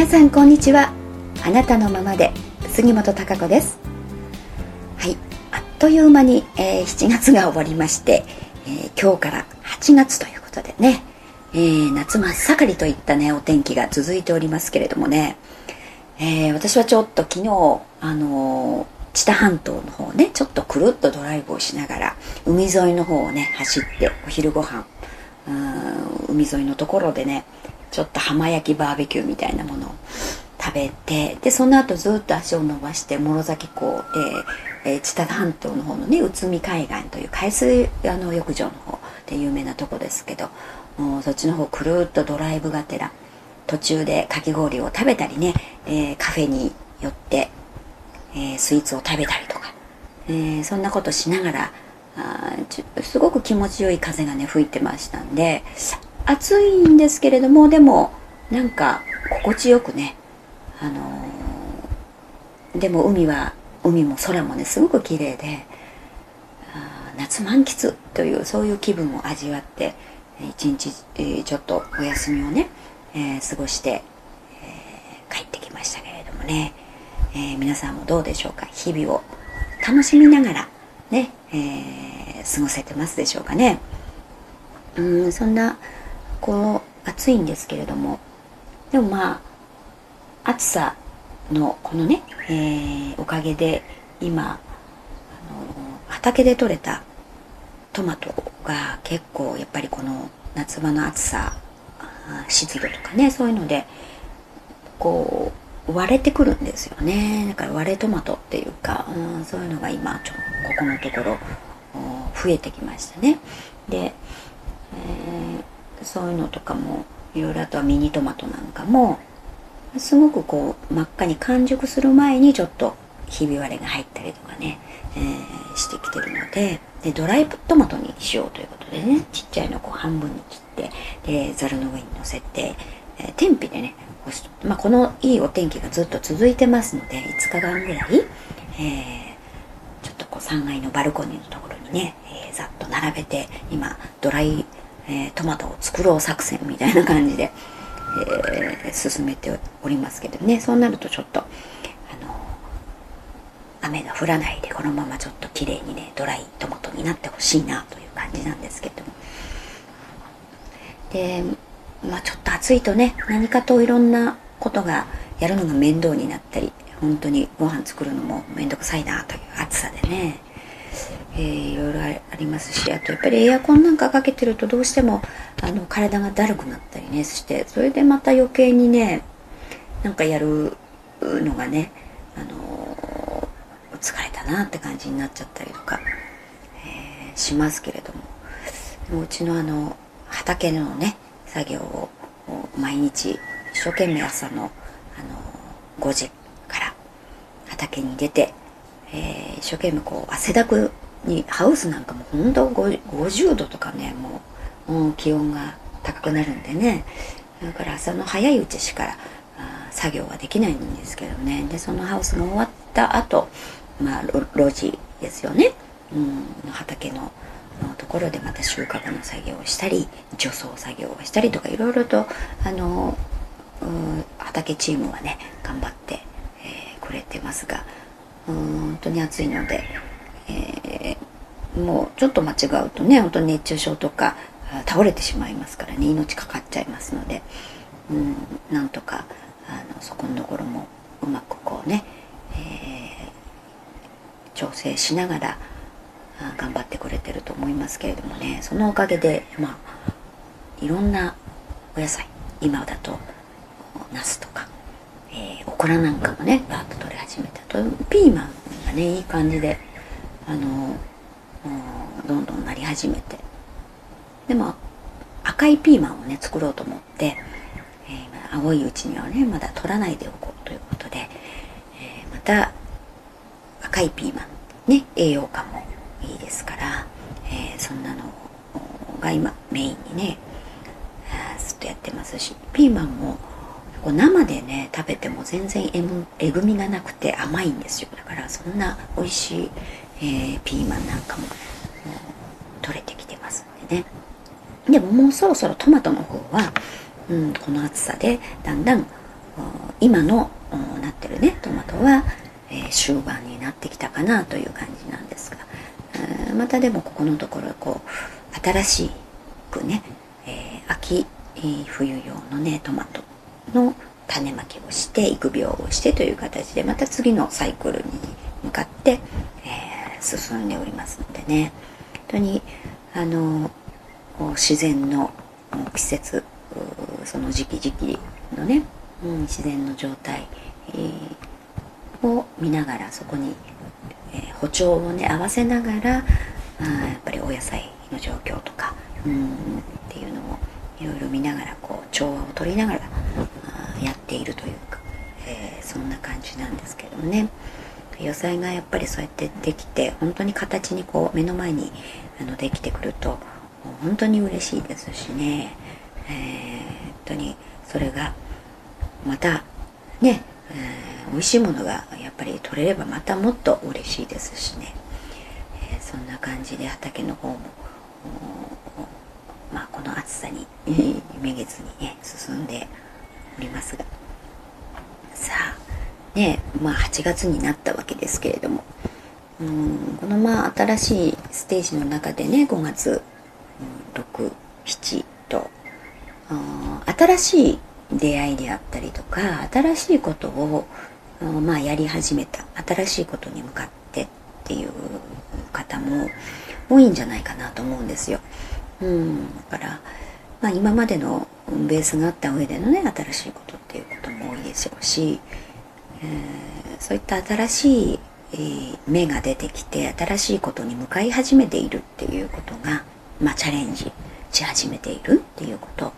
皆さんこんにちは。あなたのままで杉本孝子です。はいあっという間に、えー、7月が終わりまして、えー、今日から8月ということでね、えー、夏真っ盛りといったねお天気が続いておりますけれどもね、え私はちょっと昨日あの知多半島の方ねちょっとくるっとドライブをしながら海沿いの方をね走ってお昼ご飯海沿いのところでねちょっと浜焼きバーベキューみたいなものを食べてでその後ずっと足を伸ばして諸崎港、えーえー、知多半島の方のね内海海岸という海水あの浴場の方で有名なとこですけどもうそっちの方くるっとドライブがてら途中でかき氷を食べたりね、えー、カフェに寄って、えスイーツを食べたりとか、えそんなことしながらあすごく気持ちよい風がね吹いてましたんで暑いんですけれどもでもなんか心地よくねあのー、でも海は海も空もねすごく綺麗で夏満喫というそういう気分を味わって一日、えー、ちょっとお休みをね、えー、過ごして、え、帰ってきましたけれどもね、え皆さんもどうでしょうか？日々を楽しみながらね、え過ごせてますでしょうかね？うんそんなこう暑いんですけれども。でもまあ暑さのこのね、えー、おかげで今あの畑で採れたトマトが結構やっぱりこの夏場の暑さ湿度とかねそういうのでこう割れてくるんですよね。だから割れトマトっていうか、うん、そういうのが今ちょここのところ増えてきましたね。で、えーそういうのとかもいろいろあとはミニトマトなんかもすごくこう真っ赤に完熟する前にちょっとひび割れが入ったりとかね、えー、してきてるのででドライトマトにしようということでねちっちゃいのをこう半分に切ってでざるの上に乗せて、えー、天日でねまあ、このいいお天気がずっと続いてますので5日間ぐらい、えー、ちょっとこう3階のバルコニーのところにね、えー、ざっと並べて今ドライえー、トマトを作ろう作戦みたいな感じで、えー、進めておりますけどね。そうなるとちょっとあの雨が降らないでこのままちょっと綺麗にねドライトマトになってほしいなという感じなんですけども。でまあちょっと暑いとね何かといろんなことがやるのが面倒になったり本当にご飯作るのも面倒くさいなという暑さでね。えー、いろいろありますしあとやっぱりエアコンなんかかけてるとどうしてもあの体がだるくなったりねしてそれでまた余計にねなんかやるのがね、あのー、疲れたなって感じになっちゃったりとか、えー、しますけれども。でもうちのあの畑のね作業を毎日一生懸命朝の、あの5時から畑に出てえー、一生懸命こう汗だくにハウスなんかもほんと50度とかねもうもう気温が高くなるんでね。だから朝の早いうちしから作業はできないんですけどね。でそのハウスが終わった後まあ路地ですよね、うん、畑のところでまた収穫の作業をしたり除草作業をしたりとかいろいろとあの畑チームはね頑張って、えー、くれてますが。本当に暑いので、えー、もうちょっと間違うとね本当に熱中症とか倒れてしまいますからね命かかっちゃいますので、うん、なんとかあのそこのところもうまくこうね、えー、調整しながら頑張ってくれてると思いますけれどもねそのおかげでまあいろんなお野菜今だとナスとかえー、オクラなんかもねバーッと取り始めたとピーマンがねいい感じであのどんどんなり始めて。でも赤いピーマンをね作ろうと思って、えー、青いうちにはねまだ取らないでおこうということで、えー、また赤いピーマンね栄養価もいいですから、えー、そんなのが今メインにねずっとやってますしピーマンもこう生でね食べても全然えぐみがなくて甘いんですよ。だからそんな美味しい、えー、ピーマンなんかも取れてきてますんでね。でももうそろそろトマトの方はうん、この暑さでだんだん今のなってるねトマトは、えー、終盤になってきたかなという感じなんですが、またでもここのところこう新しくね、えー、秋、冬用のねトマトの種まきをして育苗をしてという形でまた次のサイクルに向かって、えー、進んでおりますのでね。本当にあの自然の季節その時期時期のね、うん、自然の状態、えー、を見ながらそこに、えー、歩調をね合わせながらあやっぱりお野菜の状況とか、うん、っていうのをいろいろ見ながらこう調和を取りながらやっているというか、えー、そんな感じなんですけどね。野菜がやっぱりそうやってできて本当に形にこう目の前にあのできてくると本当に嬉しいですしね、えー、本当にそれがまたね、えー、美味しいものがやっぱり取れればまたもっと嬉しいですしね、えー、そんな感じで畑の方もまあこの暑さにめげずにね進んでおりますがさあねまあ8月になったわけですけれどもうんこのまあ新しいステージの中でね5月うん67と新しい出会いであったりとか新しいことをまあやり始めた新しいことに向かってっていう方も多いんじゃないかなと思うんですよ。うん、だから、まあ、今までのベースがあった上でのね新しいことっていうことも多いでしょうし、えー、そういった新しい、えー、芽が出てきて新しいことに向かい始めているっていうことが、まあ、チャレンジし始めているっていうこと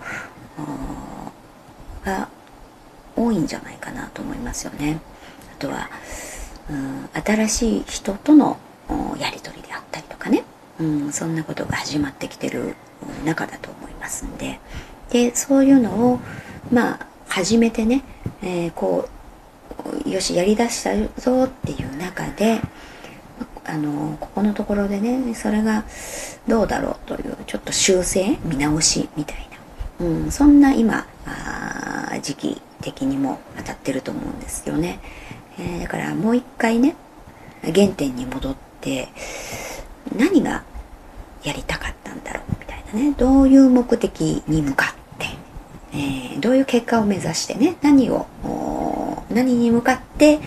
が多いんじゃないかなと思いますよね。あとは、うん、新しい人とのやり取りであったりとかね、うん、そんなことが始まってきてる中だとますんで。でそういうのをまあ始めてね、えー、こうよしやりだしたぞっていう中であのここのところでねそれがどうだろうというちょっと修正見直しみたいな、うん、そんな今あ時期的にも当たってると思うんですよね、えー、だからもう一回ね原点に戻って何がやりたかっねどういう目的に向かって、えー、どういう結果を目指してね何を何に向かって、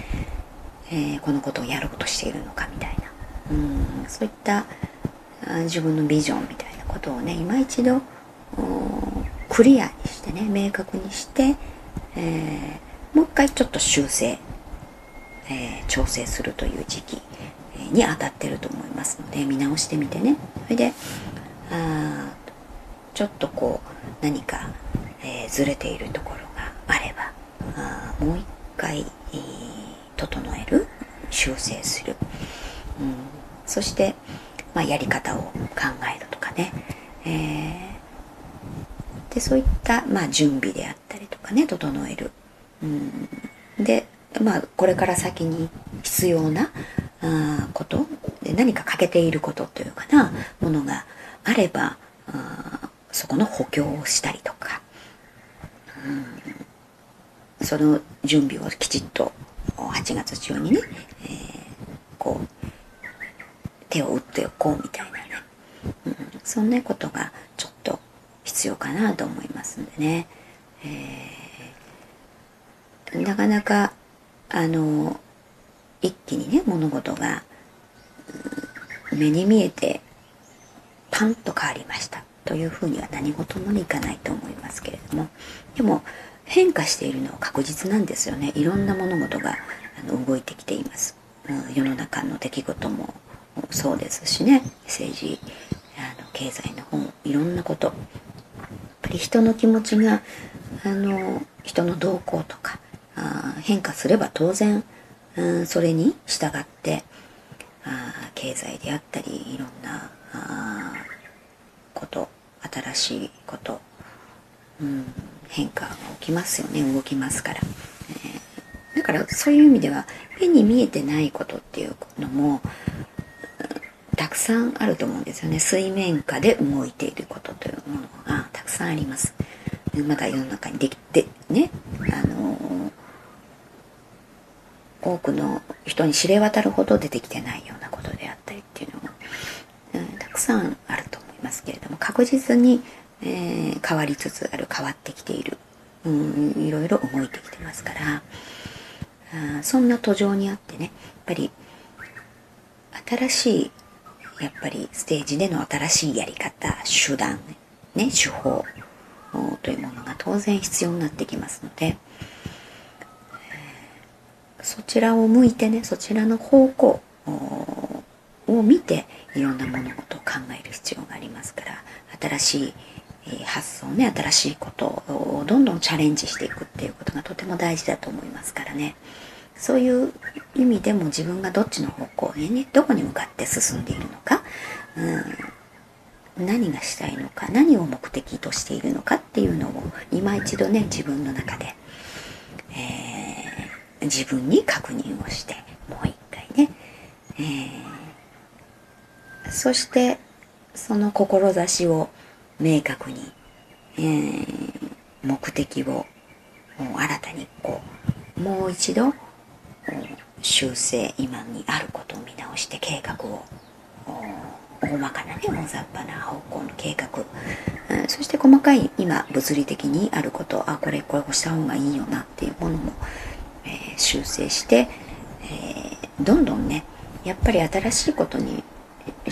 えー、このことをやろうとしているのかみたいな。うんそういった自分のビジョンみたいなことをね今一度クリアにしてね明確にして、えー、もう一回ちょっと修正、えー、調整するという時期に当たってると思いますので見直してみてね。それでちょっとこう何か、えー、ずれているところがあればあもう一回、えー、整える修正する、うん、そして、まあ、やり方を考えるとかね、えー、でそういった、まあ、準備であったりとかね整える、うん、でまあこれから先に必要なあことで何か欠けていることというかなものがあればそこの補強をしたりとか、うん、その準備をきちっと8月中にね、えー、こう手を打っておこうみたいなね、うん、そんなことがちょっと必要かなと思いますんでね、えー、なかなかあの一気にね物事が目に見えてパンと変わりました。というふうには何事もいかないと思いますけれども。でも変化しているのは確実なんですよね。いろんな物事があの動いてきています。世の中の出来事もそうですしね。政治あの経済の方もいろんなこと。やっぱり人の気持ちがあの人の動向とかあ変化すれば当然うん、それに従ってあ経済であったりいろんなあこと新しいこと、うん、変化が起きますよね。動きますから、えー、だからそういう意味では目に見えてないことっていうのもたくさんあると思うんですよね。水面下で動いていることというものがたくさんあります。まだ世の中にできてねあのー多くの人に知れ渡るほど出てきてないようなことであったりっていうのも、うん、たくさんあると思いますけれども確実に、えー、変わりつつある変わってきている、うん、いろいろ動いてきてますから。あそんな途上にあってねやっぱり新しいやっぱりステージでの新しいやり方手段ね手法というものが当然必要になってきますのでそちらを向いてねそちらの方向を見ていろんな物事を考える必要がありますから新しい発想ね新しいことをどんどんチャレンジしていくっていうことがとても大事だと思いますからね。そういう意味でも自分がどっちの方向へねどこに向かって進んでいるのか、うん、何がしたいのか何を目的としているのかっていうのを今一度ね自分の中で、えー、自分に確認をしてもう一回ね、えー、そしてその志を明確に、えー、目的を新たにこうもう一度修正今にあることを見直して計画を大まかなね大雑把な方向の計画、うん、そして細かい今物理的にあることあこれこれをした方がいいよなっていうものも、えー、修正して、えー、どんどんねやっぱり新しいことに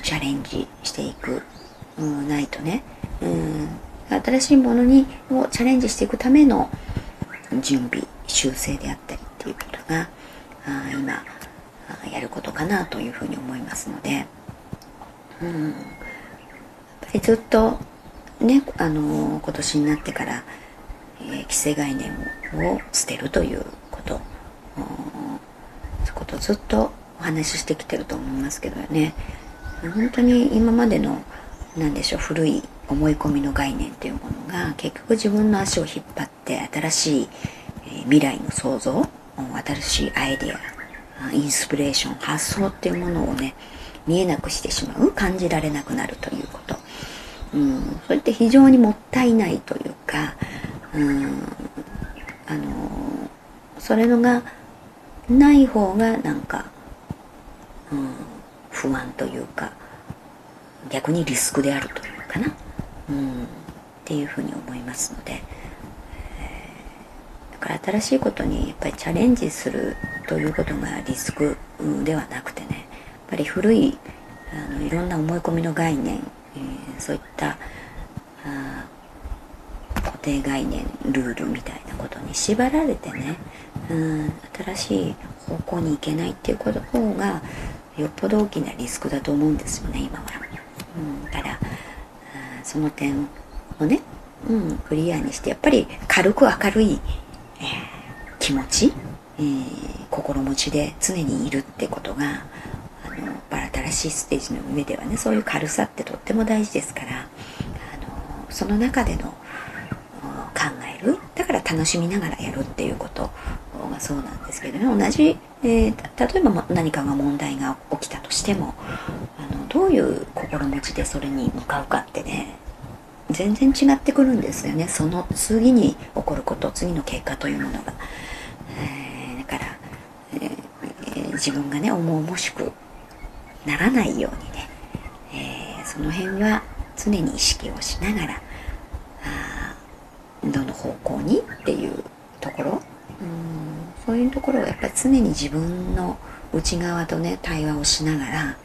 チャレンジしていく、うん、ないとね、うん、新しいものにをチャレンジしていくための準備修正であったりっていうことがあ今やることかなというふうに思いますので、うん、やっぱりずっとねあの今年になってから、えー、既成概念を捨てるということ。そういうことずっとお話ししてきてると思いますけどね。本当に今までの何でしょう古い思い込みの概念というものが結局自分の足を引っ張って新しい未来の創造新しいアイデアインスピレーション発想っていうものをね見えなくしてしまう感じられなくなるということ、うん、それって非常にもったいないというか、うん、あのそれのがない方がなんか、うん、不安というか逆にリスクであるというかな、うん、っていうふうに思いますので。え。だから新しいことにやっぱりチャレンジするということがリスクではなくてねやっぱり古いあのいろんな思い込みの概念、えー、そういった固定概念ルールみたいなことに縛られてねうん新しい方向に行けないっていうことの方がよっぽど大きなリスクだと思うんですよね今は。うん、だからその点をね、うん、クリアにしてやっぱり軽く明るい気持ち、えー、心持ちで常にいるってことがあのバラ新しいステージの上ではねそういう軽さってとっても大事ですからあのその中での考えるだから楽しみながらやるっていうことがそうなんですけどね同じ、え、例えば何かが問題が起きたとしてもあのどういう心持ちでそれに向かうかってね全然違ってくるんですよねその次に起こること次の結果というものが。えー、だから、えー、自分がね重々しくならないようにね、え、その辺は常に意識をしながらあどの方向にっていうところそういうところをやっぱり常に自分の内側とね対話をしながら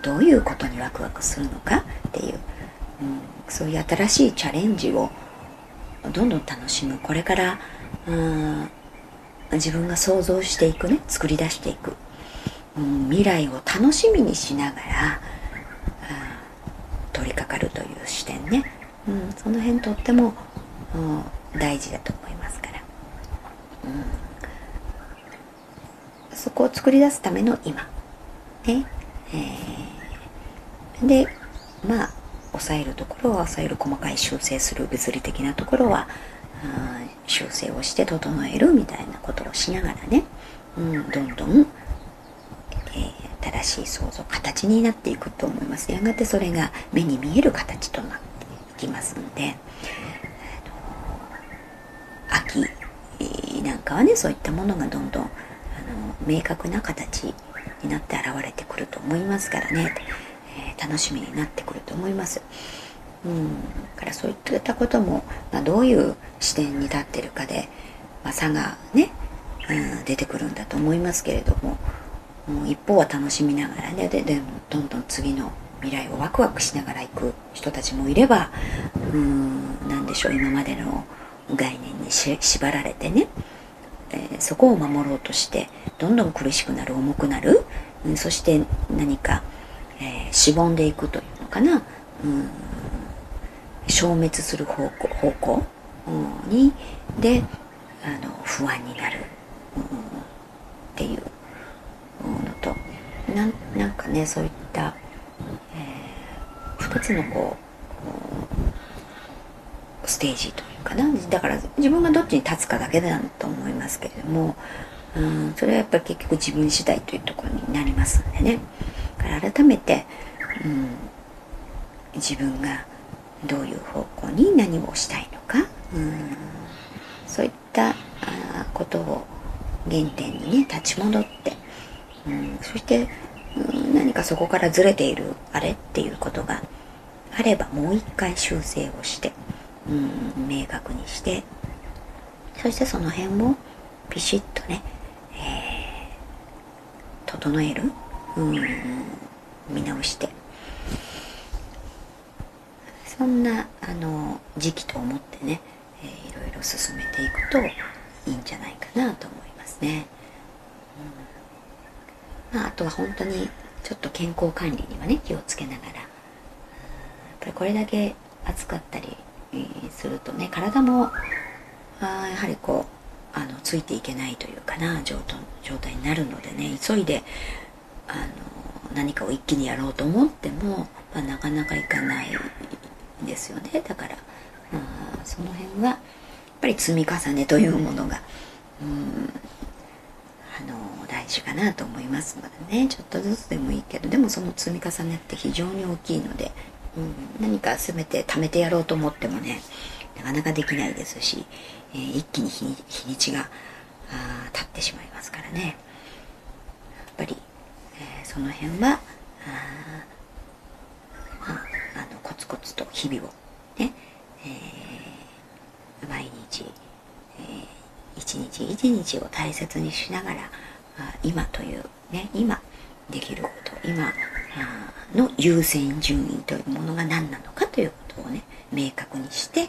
どういうことにワクワクするのかっていう、うん、そういう新しいチャレンジをどんどん楽しむ。これからうん自分が想像していくね作り出していく、うん、未来を楽しみにしながら取り掛かるという視点ね、うん、その辺とっても、うん、大事だと思いますから、そこを作り出すための今。ね。えー、でまあ抑えるところは抑える細かい修正する物理的なところは修正をして整えるみたいなことをしながらね、うん、どんどん、えー、正しい想像形になっていくと思います。やがてそれが目に見える形となっていきますので、かはねそういったものがどんどんあの明確な形になって現れてくると思いますからね、えー、楽しみになってくると思います。うん、からそういったことも、まあ、どういう視点に立ってるかで、まあ、差がね、うん、出てくるんだと思いますけれども、うん、一方は楽しみながらねででもどんどん次の未来をワクワクしながら行く人たちもいればうん何でしょう今までの概念に縛られてね、そこを守ろうとしてどんどん苦しくなる重くなる、うん、そして何か、えー、しぼんでいくというのかな、うん、消滅する方向方向、にであの不安になる、うん、っていうのと。ななんかねそういった、えー、2つのこうステージというかな。だから自分がどっちに立つかだけだと思いますけれども、うん、それはやっぱり結局自分次第というところになりますんでね。だから改めて、うん、自分がどういう方向に何をしたいのか、うん、そういったことを原点にね立ち戻って、うん、そして、うん、何かそこからずれているあれっていうことがあればもう一回修正をして、うん、明確にしてそしてその辺もピシッとね、えー、整える、うん、見直して。そんなあの時期と思ってね、えー、いろいろ進めていくといいんじゃないかなと思いますね。うん。まあ、あとは本当にちょっと健康管理にはね気をつけながら、やっぱりこれだけ暑かったりするとね体もあやはりこうあのついていけないというかな状態になるのでね急いであの何かを一気にやろうと思っても、まあ、なかなかいかないんですよね。だから、うん、その辺はやっぱり積み重ねというものが、うん、あの大事かなと思いますのでね。ちょっとずつでもいいけどでもその積み重ねって非常に大きいので、うん、何か全て貯めてやろうと思ってもねなかなかできないですし、えー、一気に日日にちがあ経ってしまいますからね。やっぱり、えー、その辺はああのコツコツと日々をね、えー、毎日、えー、一日一日を大切にしながら今というね今できること今の優先順位というものが何なのかということをね明確にして、え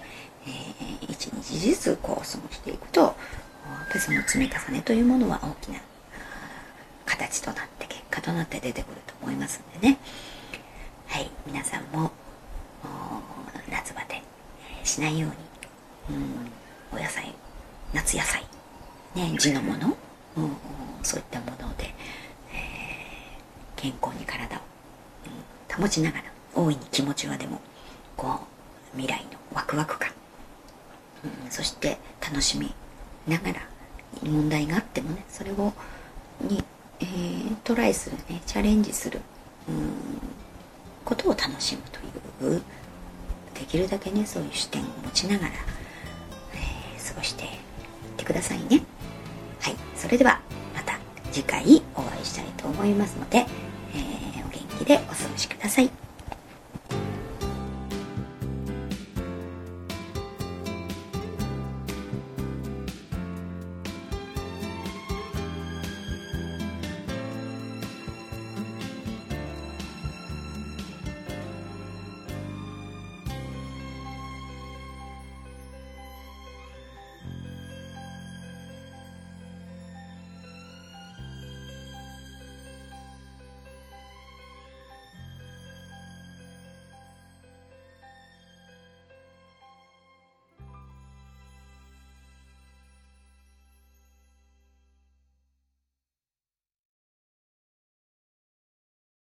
ー、一日ずつこう過ごしていくとやっぱりその積み重ねというものは大きな形となって結果となって出てくると思いますんでね。はい皆さんも夏バテしないように、うん、お野菜夏野菜ね地のもの、うん、そういったもので、えー、健康に体を、保ちながら大いに気持ちはでもこう未来のワクワク感、うん、そして楽しみながら問題があってもねそれをに、えー、トライするねチャレンジする、うんことを楽しむというできるだけねそういう視点を持ちながら、えー、過ごしていってくださいね。はい。それではまた次回お会いしたいと思いますので、気でお過ごしください。